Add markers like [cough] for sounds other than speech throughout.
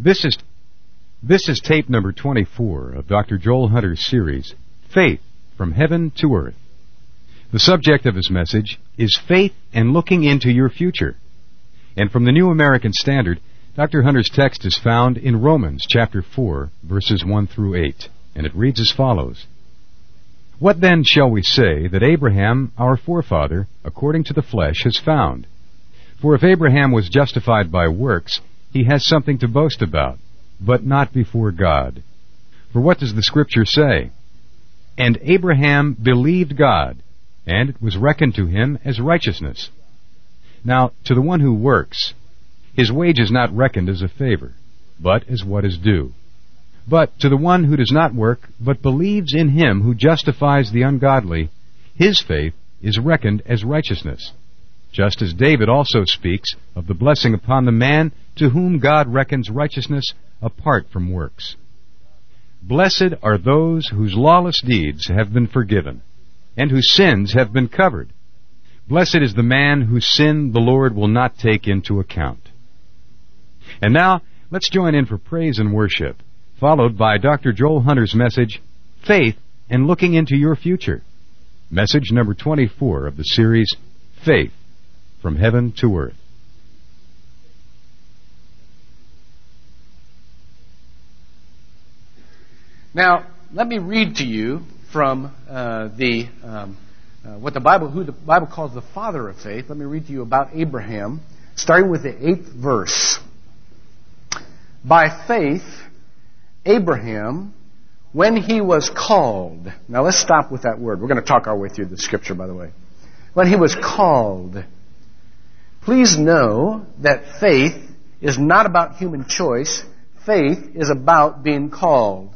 This is this is tape number 24 of Dr. Joel Hunter's series, Faith from Heaven to Earth. The subject of his message is faith and looking into your future. And from the New American Standard, Dr. Hunter's text is found in Romans chapter 4, verses 1 through 8, and it reads as follows. What then shall we say that Abraham, our forefather, according to the flesh, has found? For if Abraham was justified by works, he has something to boast about but not before God. For what does the scripture say? And Abraham believed God, and it was reckoned to him as righteousness. Now, to the one who works, his wage is not reckoned as a favor, but as what is due. But to the one who does not work, but believes in him who justifies the ungodly, his faith is reckoned as righteousness. Just as David also speaks of the blessing upon the man to whom God reckons righteousness apart from works. Blessed are those whose lawless deeds have been forgiven, and whose sins have been covered. Blessed is the man whose sin the Lord will not take into account. And now, let's join in for praise and worship, followed by Dr. Joel Hunter's message, Faith and Looking into Your Future. Message number 24 of the series, Faith from Heaven to Earth. Now, let me read to you from uh, the um, uh, what the Bible, who the Bible calls the father of faith. Let me read to you about Abraham, starting with the eighth verse. By faith, Abraham, when he was called. Now let's stop with that word. We're going to talk our way through the scripture, by the way. When he was called, please know that faith is not about human choice. Faith is about being called.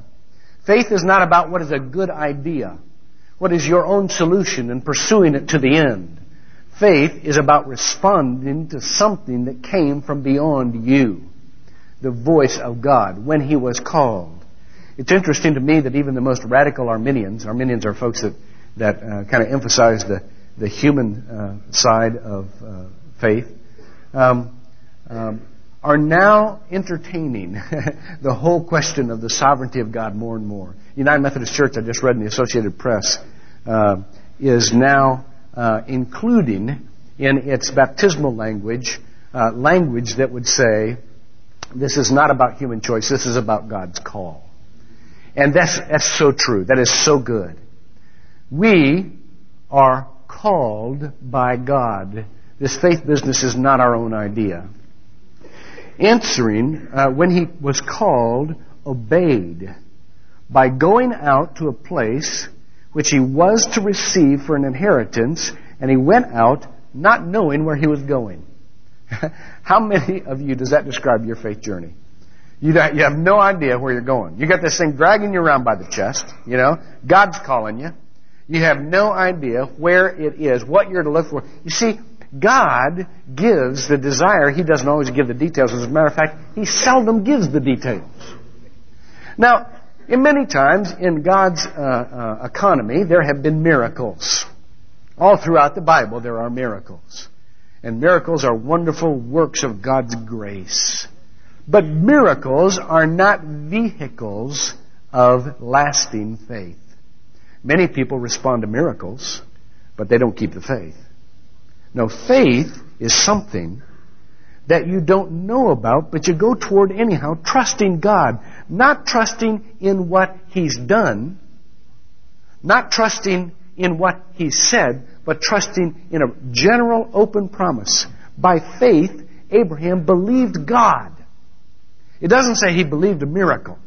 Faith is not about what is a good idea, what is your own solution and pursuing it to the end. Faith is about responding to something that came from beyond you. The voice of God when He was called. It's interesting to me that even the most radical Arminians, Arminians are folks that, that uh, kind of emphasize the, the human uh, side of uh, faith, um, um, are now entertaining [laughs] the whole question of the sovereignty of God more and more. United Methodist Church, I just read in the Associated Press, uh, is now uh, including in its baptismal language uh, language that would say, this is not about human choice, this is about God's call. And that's, that's so true. That is so good. We are called by God. This faith business is not our own idea answering, uh, when he was called, obeyed by going out to a place which he was to receive for an inheritance, and he went out not knowing where he was going. [laughs] How many of you does that describe your faith journey? You, you have no idea where you're going. You got this thing dragging you around by the chest, you know. God's calling you. You have no idea where it is, what you're to look for. You see, God gives the desire. He doesn't always give the details. As a matter of fact, He seldom gives the details. Now, in many times in God's uh, uh, economy, there have been miracles. All throughout the Bible, there are miracles. And miracles are wonderful works of God's grace. But miracles are not vehicles of lasting faith. Many people respond to miracles, but they don't keep the faith. No, faith is something that you don't know about, but you go toward anyhow, trusting God. Not trusting in what He's done, not trusting in what He said, but trusting in a general open promise. By faith, Abraham believed God. It doesn't say he believed a miracle.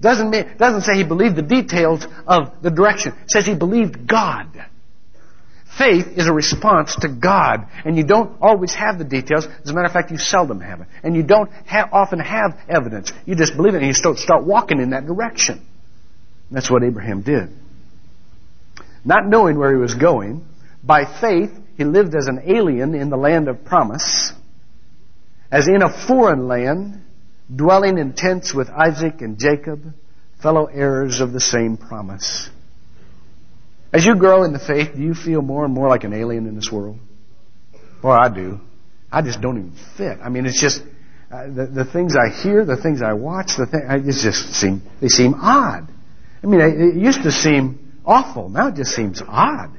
Doesn't, mean, doesn't say he believed the details of the direction. It says he believed God. Faith is a response to God, and you don't always have the details. As a matter of fact, you seldom have it. And you don't ha- often have evidence. You just believe it and you start, start walking in that direction. And that's what Abraham did. Not knowing where he was going, by faith, he lived as an alien in the land of promise, as in a foreign land, dwelling in tents with Isaac and Jacob, fellow heirs of the same promise. As you grow in the faith, do you feel more and more like an alien in this world? Boy, I do. I just don't even fit. I mean, it's just, uh, the, the things I hear, the things I watch, the thing, I just seem, they seem odd. I mean, it used to seem awful. Now it just seems odd.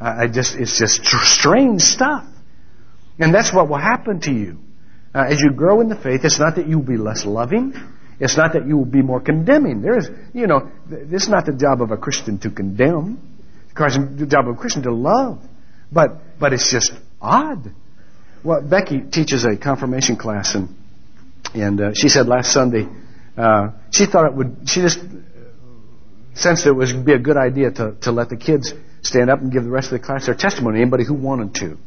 Uh, I just, it's just strange stuff. And that's what will happen to you. Uh, as you grow in the faith, it's not that you will be less loving. It's not that you will be more condemning. There is, you know, this is not the job of a Christian to condemn. It's the job of a Christian to love. But, but it's just odd. Well, Becky teaches a confirmation class and, and uh, she said last Sunday, uh, she thought it would, she just sensed it would be a good idea to, to let the kids stand up and give the rest of the class their testimony, anybody who wanted to.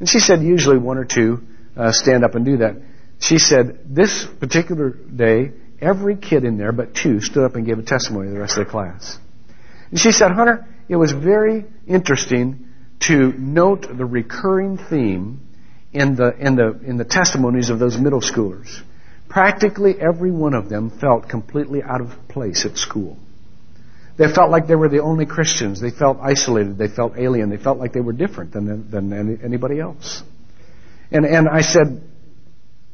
And she said usually one or two uh, stand up and do that. She said this particular day, every kid in there but two stood up and gave a testimony to the rest of the class. And she said, Hunter, it was very interesting to note the recurring theme in the, in the, in the testimonies of those middle schoolers. Practically every one of them felt completely out of place at school. They felt like they were the only Christians. They felt isolated. They felt alien. They felt like they were different than, than any, anybody else. And, and I said,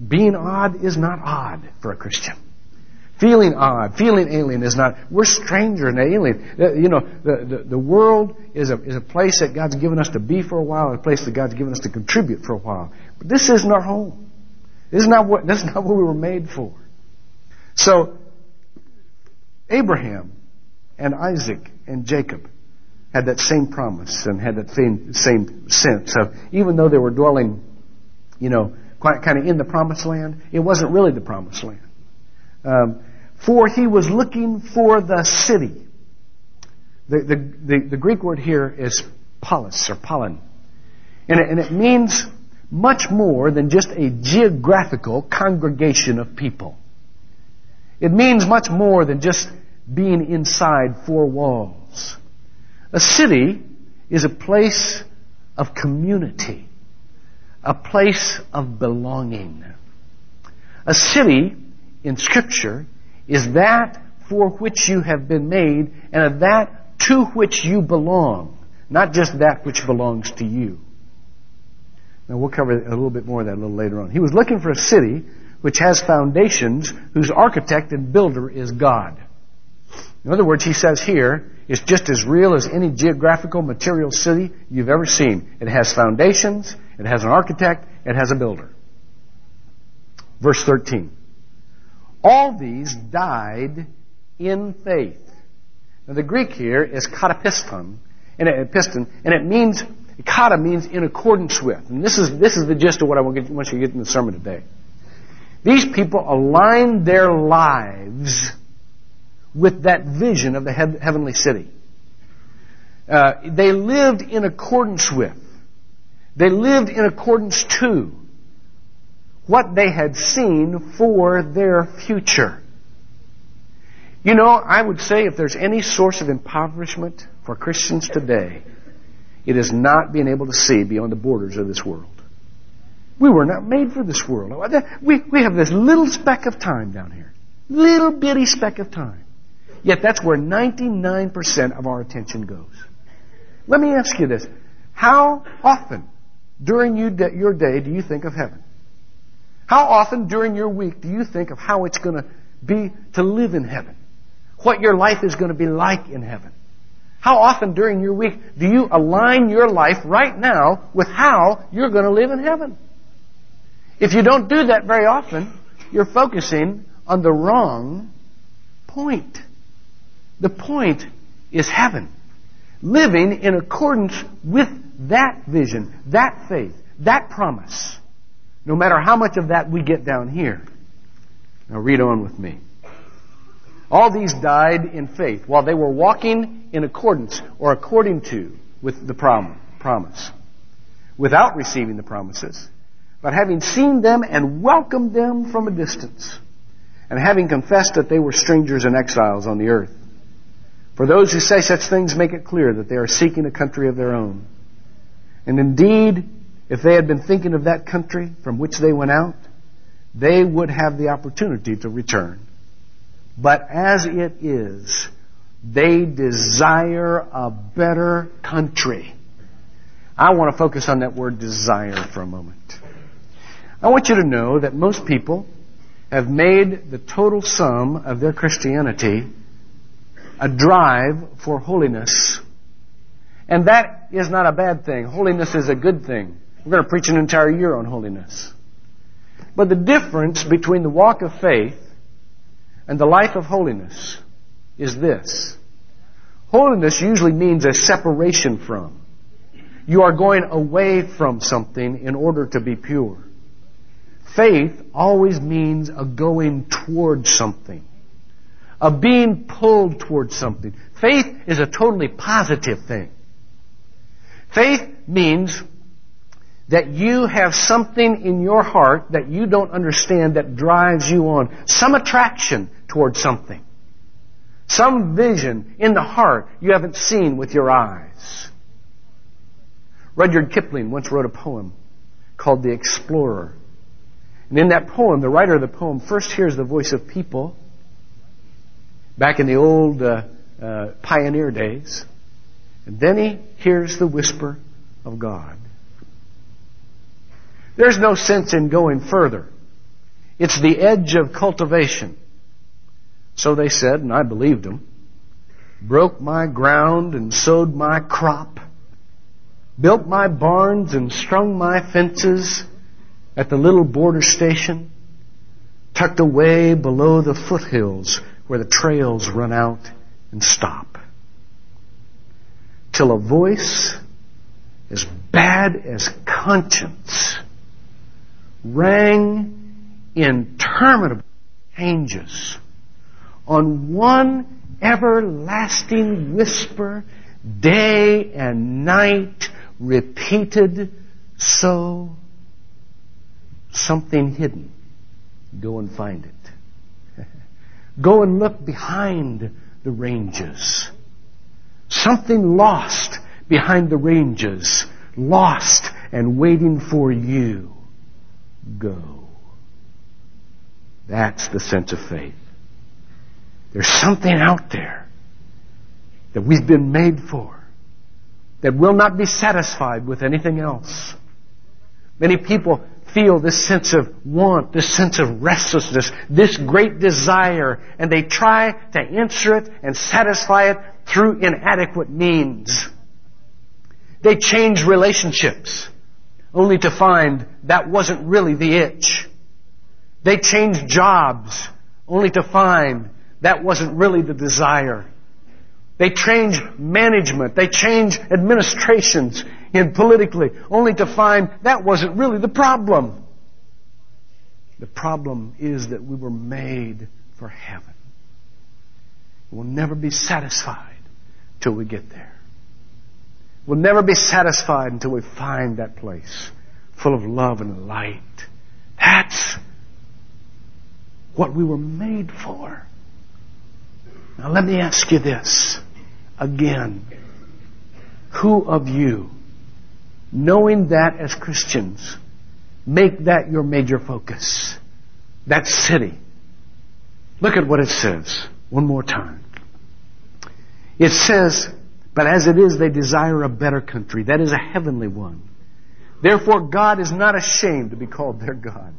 being odd is not odd for a Christian. Feeling odd, feeling alien is not, we're stranger and alien. You know, the, the, the world is a, is a place that God's given us to be for a while, a place that God's given us to contribute for a while. But this isn't our home. This is not what, [laughs] this is not what we were made for. So, Abraham and Isaac and Jacob had that same promise and had that same, same sense of, even though they were dwelling, you know, quite kind of in the promised land, it wasn't really the promised land. Um, for he was looking for the city. The, the, the, the Greek word here is polis or polin. And it, and it means much more than just a geographical congregation of people. It means much more than just being inside four walls. A city is a place of community, a place of belonging. A city in Scripture is that for which you have been made and of that to which you belong, not just that which belongs to you. Now we'll cover a little bit more of that a little later on. He was looking for a city which has foundations whose architect and builder is God. In other words, he says here, it's just as real as any geographical material city you've ever seen. It has foundations, it has an architect, it has a builder. Verse 13. All these died in faith. Now the Greek here is katapiston, and it, piston, and it means, kata means in accordance with. And this is, this is the gist of what I want, you to get in the sermon today. These people aligned their lives with that vision of the heavenly city. Uh, they lived in accordance with. They lived in accordance to what they had seen for their future. You know, I would say if there's any source of impoverishment for Christians today, it is not being able to see beyond the borders of this world. We were not made for this world. We, we have this little speck of time down here. Little bitty speck of time. Yet that's where 99% of our attention goes. Let me ask you this. How often during your day do you think of heaven? How often during your week do you think of how it's going to be to live in heaven? What your life is going to be like in heaven? How often during your week do you align your life right now with how you're going to live in heaven? If you don't do that very often, you're focusing on the wrong point. The point is heaven. Living in accordance with that vision, that faith, that promise. No matter how much of that we get down here. Now read on with me. All these died in faith while they were walking in accordance or according to with the prom- promise. Without receiving the promises, but having seen them and welcomed them from a distance, and having confessed that they were strangers and exiles on the earth. For those who say such things make it clear that they are seeking a country of their own. And indeed, if they had been thinking of that country from which they went out, they would have the opportunity to return. But as it is, they desire a better country. I want to focus on that word desire for a moment. I want you to know that most people have made the total sum of their Christianity a drive for holiness. And that is not a bad thing. Holiness is a good thing. We're going to preach an entire year on holiness. But the difference between the walk of faith and the life of holiness is this. Holiness usually means a separation from. You are going away from something in order to be pure. Faith always means a going towards something. A being pulled towards something. Faith is a totally positive thing. Faith means that you have something in your heart that you don't understand that drives you on. Some attraction towards something. Some vision in the heart you haven't seen with your eyes. Rudyard Kipling once wrote a poem called The Explorer. And in that poem, the writer of the poem first hears the voice of people back in the old uh, uh, pioneer days. And then he hears the whisper of God. There's no sense in going further. It's the edge of cultivation. So they said, and I believed them. Broke my ground and sowed my crop. Built my barns and strung my fences at the little border station. Tucked away below the foothills where the trails run out and stop. Till a voice as bad as conscience rang interminable changes on one everlasting whisper, day and night, repeated so something hidden. Go and find it. [laughs] Go and look behind the ranges. Something lost behind the ranges, lost and waiting for you go. That's the sense of faith. There's something out there that we've been made for that will not be satisfied with anything else. Many people feel this sense of want, this sense of restlessness, this great desire, and they try to answer it and satisfy it through inadequate means. They change relationships only to find that wasn't really the itch. They changed jobs only to find that wasn't really the desire. They change management. They change administrations in politically only to find that wasn't really the problem. The problem is that we were made for heaven. We'll never be satisfied till we get there. We'll never be satisfied until we find that place full of love and light. That's what we were made for. Now let me ask you this again. Who of you, knowing that as Christians, make that your major focus? That city. Look at what it says one more time. It says, but as it is, they desire a better country. That is a heavenly one. Therefore, God is not ashamed to be called their God,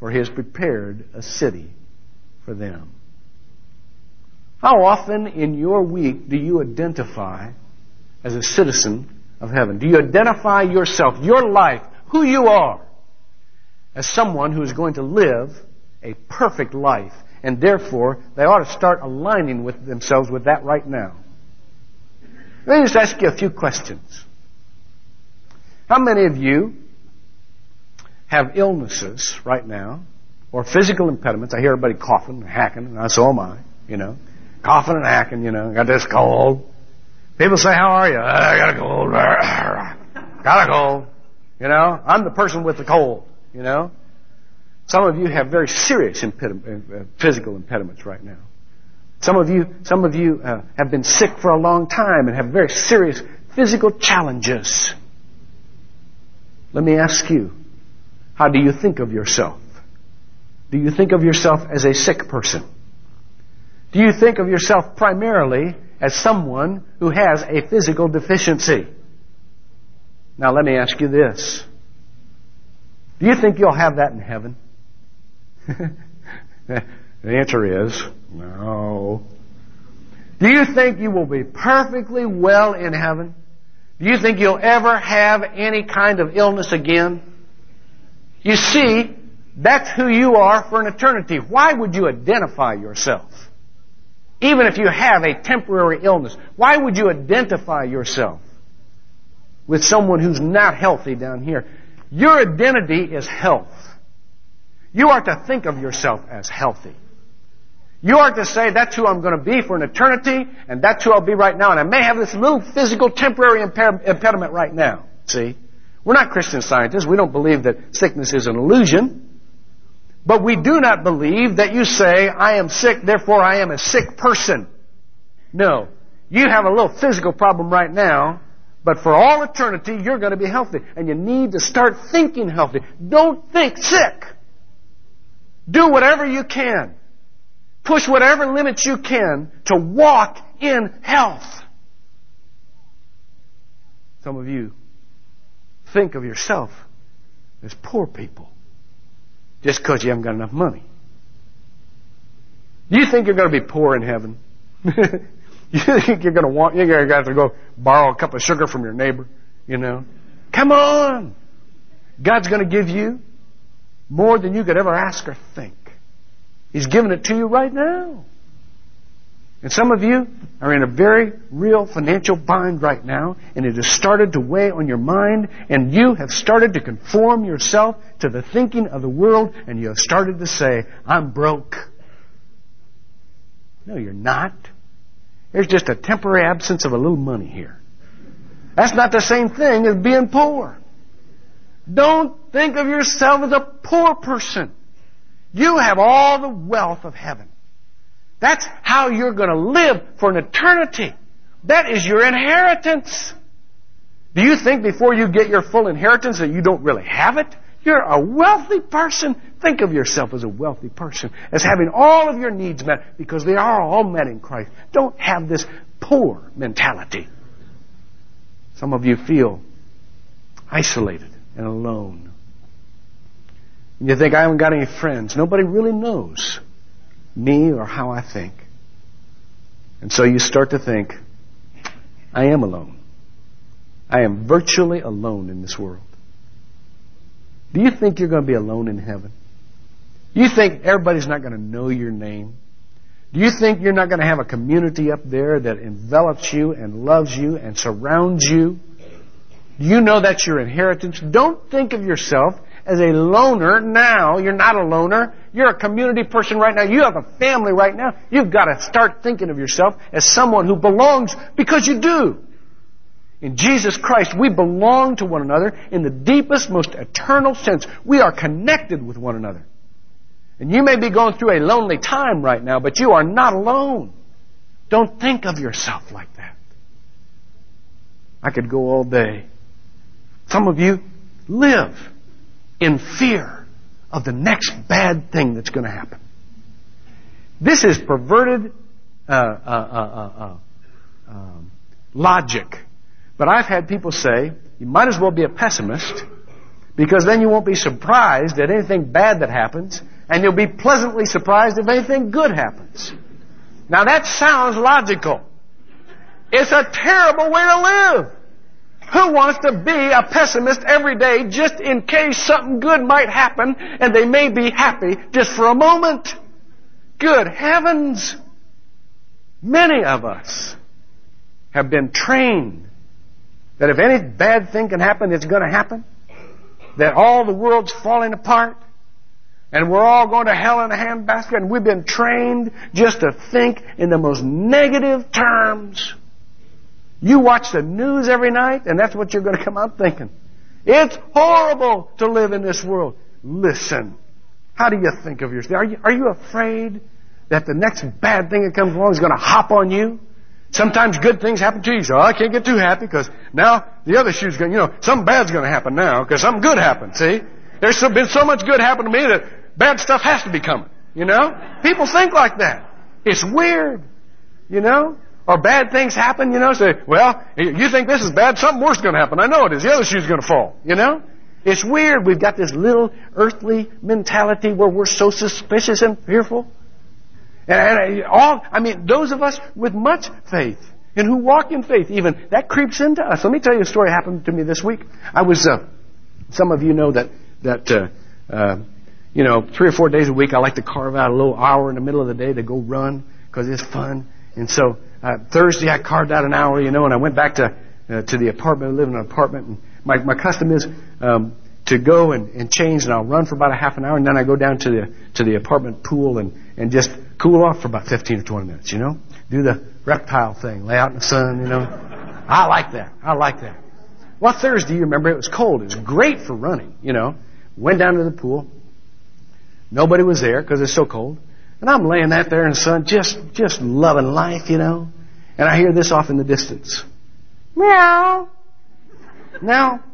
for He has prepared a city for them. How often in your week do you identify as a citizen of heaven? Do you identify yourself, your life, who you are, as someone who is going to live a perfect life? And therefore, they ought to start aligning with themselves with that right now. Let me just ask you a few questions. How many of you have illnesses right now or physical impediments? I hear everybody coughing and hacking, and so am I, you know. Coughing and hacking, you know. Got this cold. People say, how are you? I got a cold. [laughs] got a cold. You know, I'm the person with the cold, you know. Some of you have very serious impediment, uh, physical impediments right now. Some of you, some of you uh, have been sick for a long time and have very serious physical challenges. Let me ask you, how do you think of yourself? Do you think of yourself as a sick person? Do you think of yourself primarily as someone who has a physical deficiency? Now let me ask you this. Do you think you'll have that in heaven? [laughs] the answer is no. Do you think you will be perfectly well in heaven? Do you think you'll ever have any kind of illness again? You see, that's who you are for an eternity. Why would you identify yourself? Even if you have a temporary illness, why would you identify yourself with someone who's not healthy down here? Your identity is health. You are to think of yourself as healthy. You are to say, that's who I'm going to be for an eternity, and that's who I'll be right now. And I may have this little physical temporary impediment right now. See? We're not Christian scientists. We don't believe that sickness is an illusion. But we do not believe that you say, I am sick, therefore I am a sick person. No. You have a little physical problem right now, but for all eternity, you're going to be healthy. And you need to start thinking healthy. Don't think sick. Do whatever you can Push whatever limits you can to walk in health. Some of you think of yourself as poor people just because you haven't got enough money. Do you think you're going to be poor in heaven? [laughs] you think you're going to want, you're going to have to go borrow a cup of sugar from your neighbor, you know? Come on! God's going to give you more than you could ever ask or think. He's giving it to you right now. And some of you are in a very real financial bind right now, and it has started to weigh on your mind, and you have started to conform yourself to the thinking of the world, and you have started to say, I'm broke. No, you're not. There's just a temporary absence of a little money here. That's not the same thing as being poor. Don't think of yourself as a poor person. You have all the wealth of heaven. That's how you're going to live for an eternity. That is your inheritance. Do you think before you get your full inheritance that you don't really have it? You're a wealthy person. Think of yourself as a wealthy person, as having all of your needs met because they are all met in Christ. Don't have this poor mentality. Some of you feel isolated and alone. You think, I haven't got any friends. Nobody really knows me or how I think. And so you start to think, I am alone. I am virtually alone in this world. Do you think you're going to be alone in heaven? You think everybody's not going to know your name? Do you think you're not going to have a community up there that envelops you and loves you and surrounds you? Do you know that's your inheritance? Don't think of yourself as a loner now. You're not a loner. You're a community person right now. You have a family right now. You've got to start thinking of yourself as someone who belongs because you do. In Jesus Christ, we belong to one another in the deepest, most eternal sense. We are connected with one another. And you may be going through a lonely time right now, but you are not alone. Don't think of yourself like that. I could go all day. Some of you live in fear of the next bad thing that's going to happen. This is perverted uh, uh, uh, uh, uh um, logic. But I've had people say, you might as well be a pessimist because then you won't be surprised at anything bad that happens and you'll be pleasantly surprised if anything good happens. Now that sounds logical. It's a terrible way to live. Who wants to be a pessimist every day just in case something good might happen and they may be happy just for a moment? Good heavens! Many of us have been trained that if any bad thing can happen, it's going to happen. That all the world's falling apart. And we're all going to hell in a handbasket. And we've been trained just to think in the most negative terms. You watch the news every night, and that's what you're going to come out thinking. It's horrible to live in this world. Listen. How do you think of yourself? Are you, are you afraid that the next bad thing that comes along is going to hop on you? Sometimes good things happen to you. So oh, I can't get too happy because now the other shoe's going, you know, something bad's going to happen now because something good happened, see? There's been so much good happen to me that bad stuff has to be coming, you know? People think like that. It's weird, you know? Or bad things happen, you know, say, well, you think this is bad, something worse is going to happen. I know it is. The other shoe's going to fall, you know? It's weird. We've got this little earthly mentality where we're so suspicious and fearful. And, and all, I mean, those of us with much faith and who walk in faith, even that creeps into us. Let me tell you a story happened to me this week. I was, uh, some of you know that that uh, uh, you know three or four days a week I like to carve out a little hour in the middle of the day to go run because it's fun. And so uh, Thursday I carved out an hour, you know, and I went back to uh, to the apartment. I live in an apartment, and my my custom is. Um, to go and, and change, and I'll run for about a half an hour, and then I go down to the to the apartment pool and and just cool off for about 15 or 20 minutes. You know, do the reptile thing, lay out in the sun. You know, I like that. I like that. Well, Thursday, you remember, it was cold. It was great for running, you know. Went down to the pool. Nobody was there because it's so cold. And I'm laying out there in the sun, just, just loving life, you know. And I hear this off in the distance. Meow. Now,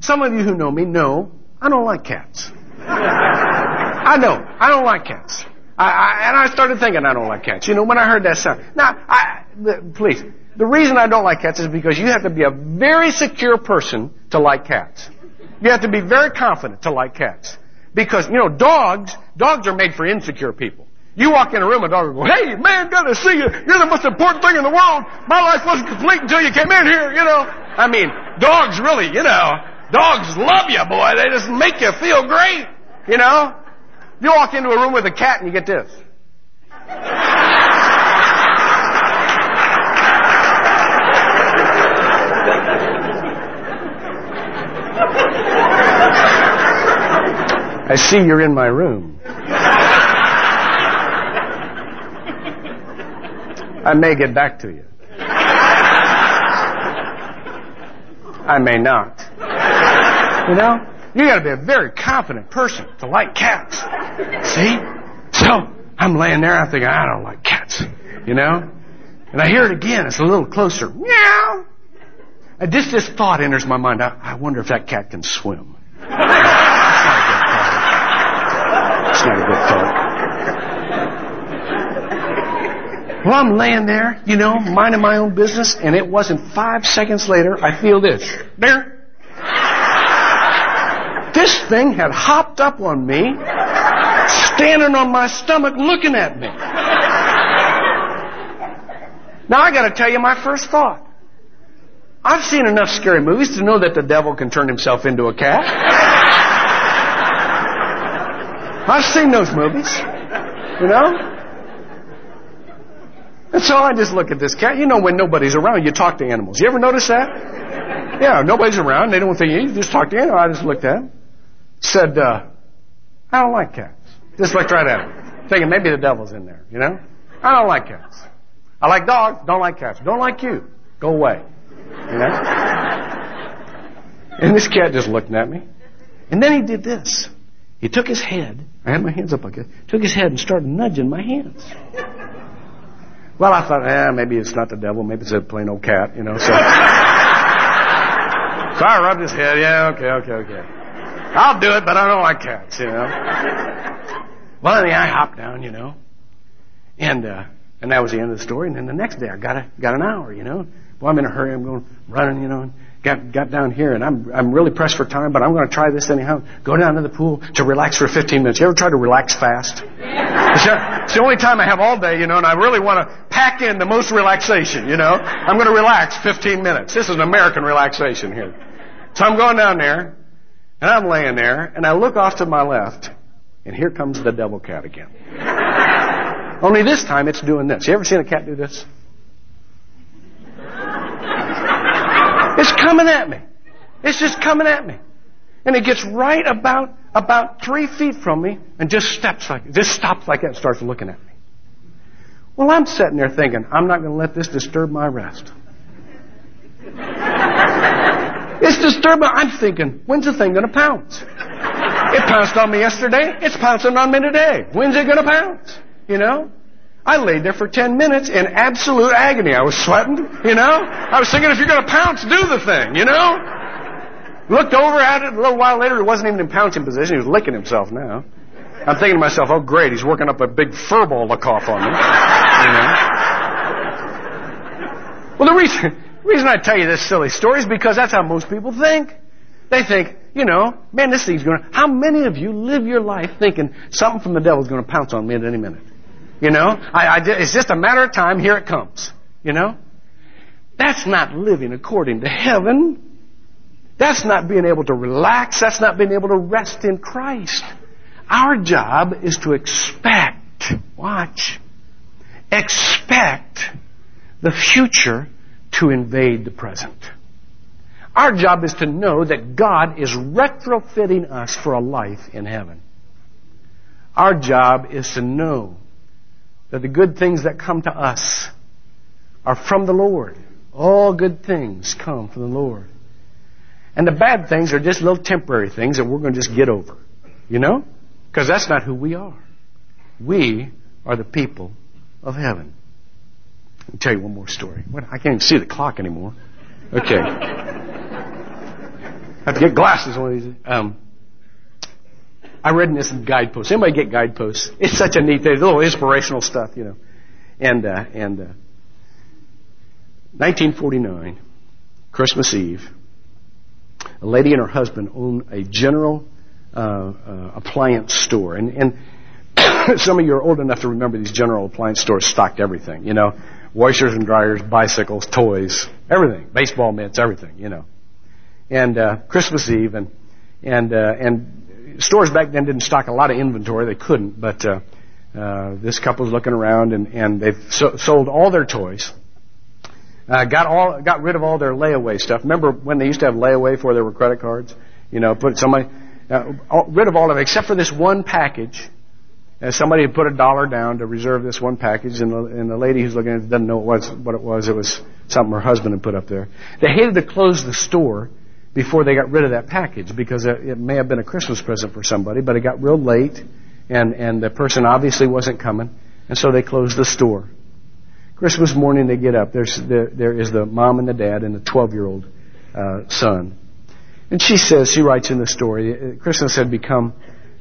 some of you who know me know I don't like cats. [laughs] I know. I don't like cats. I, I, and I started thinking I don't like cats. You know, when I heard that sound. Now, I, the, please, the reason I don't like cats is because you have to be a very secure person to like cats. You have to be very confident to like cats. Because, you know, dogs, dogs are made for insecure people. You walk in a room, a dog will go, hey, man, good to see you. You're the most important thing in the world. My life wasn't complete until you came in here, you know. I mean, dogs really, you know, dogs love you, boy. They just make you feel great, you know. You walk into a room with a cat and you get this. I see you're in my room. I may get back to you. I may not. You know? You gotta be a very confident person to like cats. See? So, I'm laying there, I'm thinking, I don't like cats. You know? And I hear it again, it's a little closer. Meow! And just this thought enters my mind, I, I wonder if that cat can swim. Not a good thought. Well, I'm laying there, you know, minding my own business, and it wasn't five seconds later, I feel this. There. This thing had hopped up on me, standing on my stomach looking at me. Now I gotta tell you my first thought. I've seen enough scary movies to know that the devil can turn himself into a cat. I've seen those movies. You know? And so I just look at this cat. You know, when nobody's around, you talk to animals. You ever notice that? Yeah, nobody's around. They don't think you. You just talk to animals. I just looked at him. Said, uh, I don't like cats. Just looked right at him. Thinking maybe the devil's in there, you know? I don't like cats. I like dogs, don't like cats. Don't like you. Go away. You know? And this cat just looked at me. And then he did this. He took his head, I had my hands up like this, took his head and started nudging my hands. Well, I thought, eh, maybe it's not the devil, maybe it's a plain old cat, you know, so. [laughs] so I rubbed his head, yeah, okay, okay, okay. I'll do it, but I don't like cats, you know. Well, then I hopped down, you know, and, uh, and that was the end of the story. And then the next day I got a, got an hour, you know. Well, I'm in a hurry, I'm going running, you know, and got, got down here and I'm, I'm really pressed for time, but I'm going to try this anyhow. Go down to the pool to relax for 15 minutes. You ever try to relax fast? It's the only time I have all day, you know, and I really want to pack in the most relaxation, you know. I'm going to relax 15 minutes. This is an American relaxation here. So I'm going down there and I'm laying there and I look off to my left and here comes the devil cat again. Only this time it's doing this. You ever seen a cat do this? It's coming at me. It's just coming at me. And it gets right about, about three feet from me and just steps like, just stops like that and starts looking at me. Well, I'm sitting there thinking, I'm not going to let this disturb my rest. it's disturbing. I'm thinking, when's the thing going to pounce? It pounced on me yesterday. It's pouncing on me today. When's it going to pounce? You know? I laid there for 10 minutes in absolute agony. I was sweating, you know? I was thinking, if you're going to pounce, do the thing, you know? Looked over at it a little while later, he wasn't even in pouncing position. He was licking himself now. I'm thinking to myself, oh great, he's working up a big furball to cough on me. You know? Well, the reason, the reason I tell you this silly story is because that's how most people think. They think, you know, man, this thing's going to, how many of you live your life thinking something from the devil's going to pounce on me at any minute? You know, I, I, it's just a matter of time, here it comes. You know? That's not living according to heaven. That's not being able to relax. That's not being able to rest in Christ. Our job is to expect, watch, expect the future to invade the present. Our job is to know that God is retrofitting us for a life in heaven. Our job is to know that the good things that come to us are from the Lord. All good things come from the Lord. And the bad things are just little temporary things that we're going to just get over. You know? Because that's not who we are. We are the people of heaven. Me tell you one more story. I can't even see the clock anymore. Okay. [laughs] I have to get glasses one of these. Um, I read in this guidepost. Anybody get guideposts? [laughs] It's such a neat thing. little inspirational stuff, you know. And uh, and uh, 1949, Christmas Eve, a lady and her husband own a general uh, uh, appliance store, and and [coughs] some of you are old enough to remember these general appliance stores stocked everything, you know, washers and dryers, bicycles, toys, everything, baseball mitts, everything, you know and uh, Christmas Eve, and and uh, and stores back then didn't stock a lot of inventory. They couldn't, but uh, uh, this couple's looking around, and and they've so, sold all their toys. Uh, got all got rid of all their layaway stuff. Remember when they used to have layaway before there were credit cards? You know, put somebody uh, rid of all of it except for this one package. Uh, somebody had put a dollar down to reserve this one package, and the, and the lady who's looking at it doesn't know what it was. It was something her husband had put up there. They hated to close the store before they got rid of that package because it may have been a Christmas present for somebody, but it got real late and, and the person obviously wasn't coming, and so they closed the store. Christmas morning they get up. There's, there, there is the mom and the dad and the 12 year old uh, son. And she says, she writes in the story, uh, Christmas had become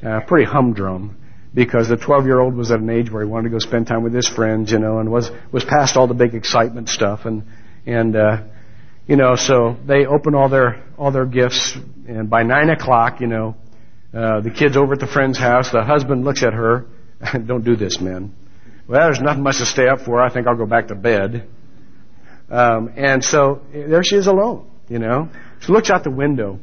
uh, pretty humdrum because the 12 year old was at an age where he wanted to go spend time with his friends, you know, and was, was past all the big excitement stuff. And, and, uh, you know, so they open all their all their gifts, and by nine o'clock, you know, uh, the kid's over at the friend's house. The husband looks at her. [laughs] Don't do this, man. Well, there's nothing much to stay up for. I think I'll go back to bed. Um, and so there she is alone. You know, she looks out the window,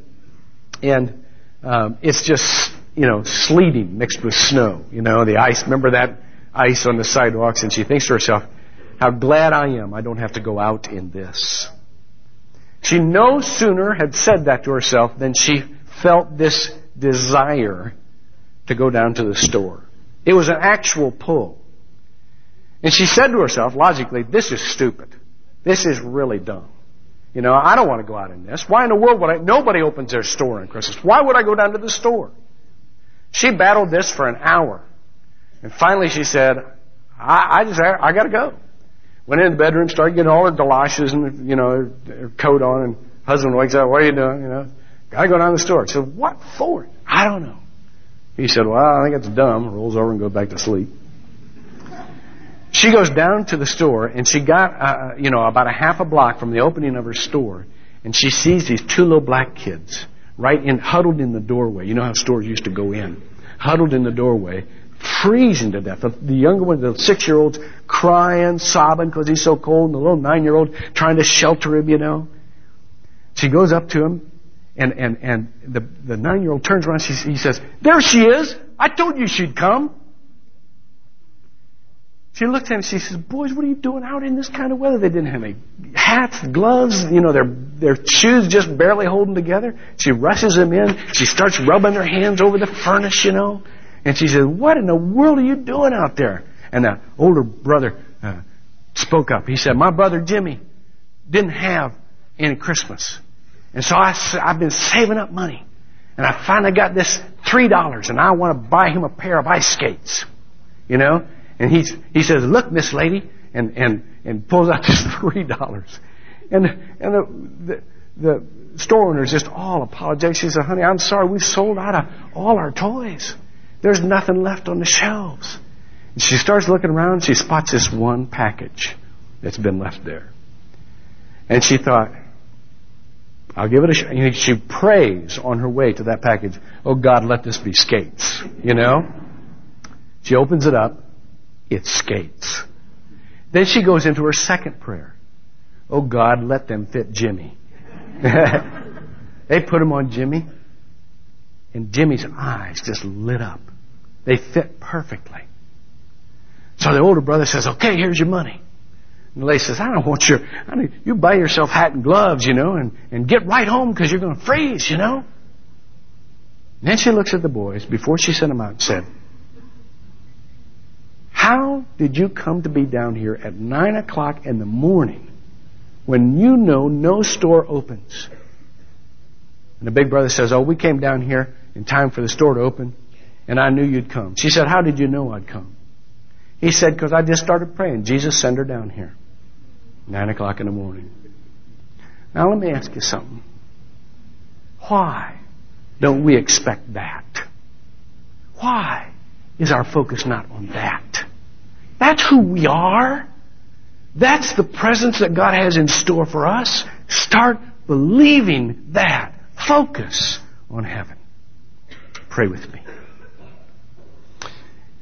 and um, it's just you know sleeting mixed with snow. You know, the ice. Remember that ice on the sidewalks, and she thinks to herself, "How glad I am I don't have to go out in this." She no sooner had said that to herself than she felt this desire to go down to the store. It was an actual pull. And she said to herself, logically, this is stupid. This is really dumb. You know, I don't want to go out in this. Why in the world would I? Nobody opens their store on Christmas. Why would I go down to the store? She battled this for an hour. And finally she said, I, I just, I gotta go. Went in the bedroom, started getting all her galoshes and, you know, her coat on, and husband wakes up, what are you doing, you know? Gotta go down to the store. She said, what for? I don't know. He said, well, I think it's dumb. Rolls over and goes back to sleep. She goes down to the store, and she got, uh, you know, about a half a block from the opening of her store, and she sees these two little black kids right in, huddled in the doorway. You know how stores used to go in. Huddled in the doorway, freezing to death. The, the younger one, the six-year-old's crying, sobbing because he's so cold, and the little nine-year-old trying to shelter him, you know. She goes up to him, and, and, and the, the nine-year-old turns around, she, he says, there she is! I told you she'd come! She looks at him, she says, boys, what are you doing out in this kind of weather? They didn't have any hats, gloves, you know, their, their shoes just barely holding together. She rushes them in, she starts rubbing her hands over the furnace, you know. And she said, What in the world are you doing out there? And the older brother uh, spoke up. He said, My brother Jimmy didn't have any Christmas. And so I, I've been saving up money. And I finally got this $3 and I want to buy him a pair of ice skates. You know? And he, he says, Look, Miss Lady, and, and, and pulls out [laughs] this $3. And, and the, the, the store owner is just all apologetic. She said, Honey, I'm sorry, we've sold out of all our toys. There's nothing left on the shelves. And she starts looking around. She spots this one package that's been left there. And she thought, I'll give it a shot. She prays on her way to that package. Oh God, let this be skates. You know? She opens it up. It's skates. Then she goes into her second prayer. Oh God, let them fit Jimmy. [laughs] they put them on Jimmy, and Jimmy's eyes just lit up. They fit perfectly. So the older brother says, okay, here's your money. And the lady says, I don't want your, I mean, you buy yourself hat and gloves, you know, and, and get right home because you're going to freeze, you know. And then she looks at the boys before she sent them out and said, How did you come to be down here at 9 o'clock in the morning when you know no store opens? And the big brother says, Oh, we came down here in time for the store to open, and I knew you'd come. She said, How did you know I'd come? He said, Because I just started praying. Jesus sent her down here. Nine o'clock in the morning. Now let me ask you something. Why don't we expect that? Why is our focus not on that? That's who we are. That's the presence that God has in store for us. Start believing that. Focus on heaven. Pray with me.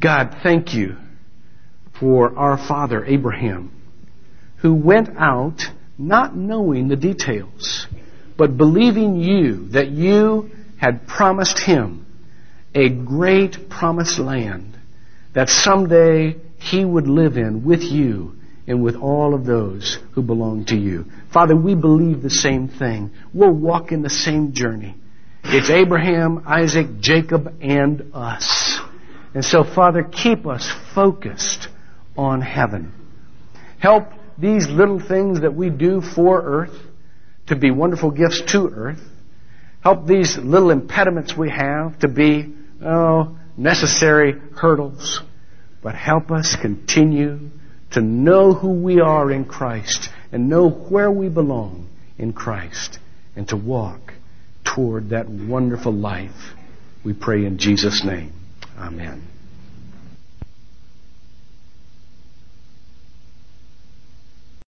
God, thank you for our father Abraham who went out not knowing the details, but believing you that you had promised him a great promised land that someday he would live in with you and with all of those who belong to you. Father, we believe the same thing. We're walking the same journey. It's Abraham, Isaac, Jacob, and us. And so, Father, keep us focused on heaven. Help these little things that we do for earth to be wonderful gifts to earth. Help these little impediments we have to be, oh, necessary hurdles. But help us continue to know who we are in Christ and know where we belong in Christ and to walk toward that wonderful life. We pray in Jesus' name. Amen.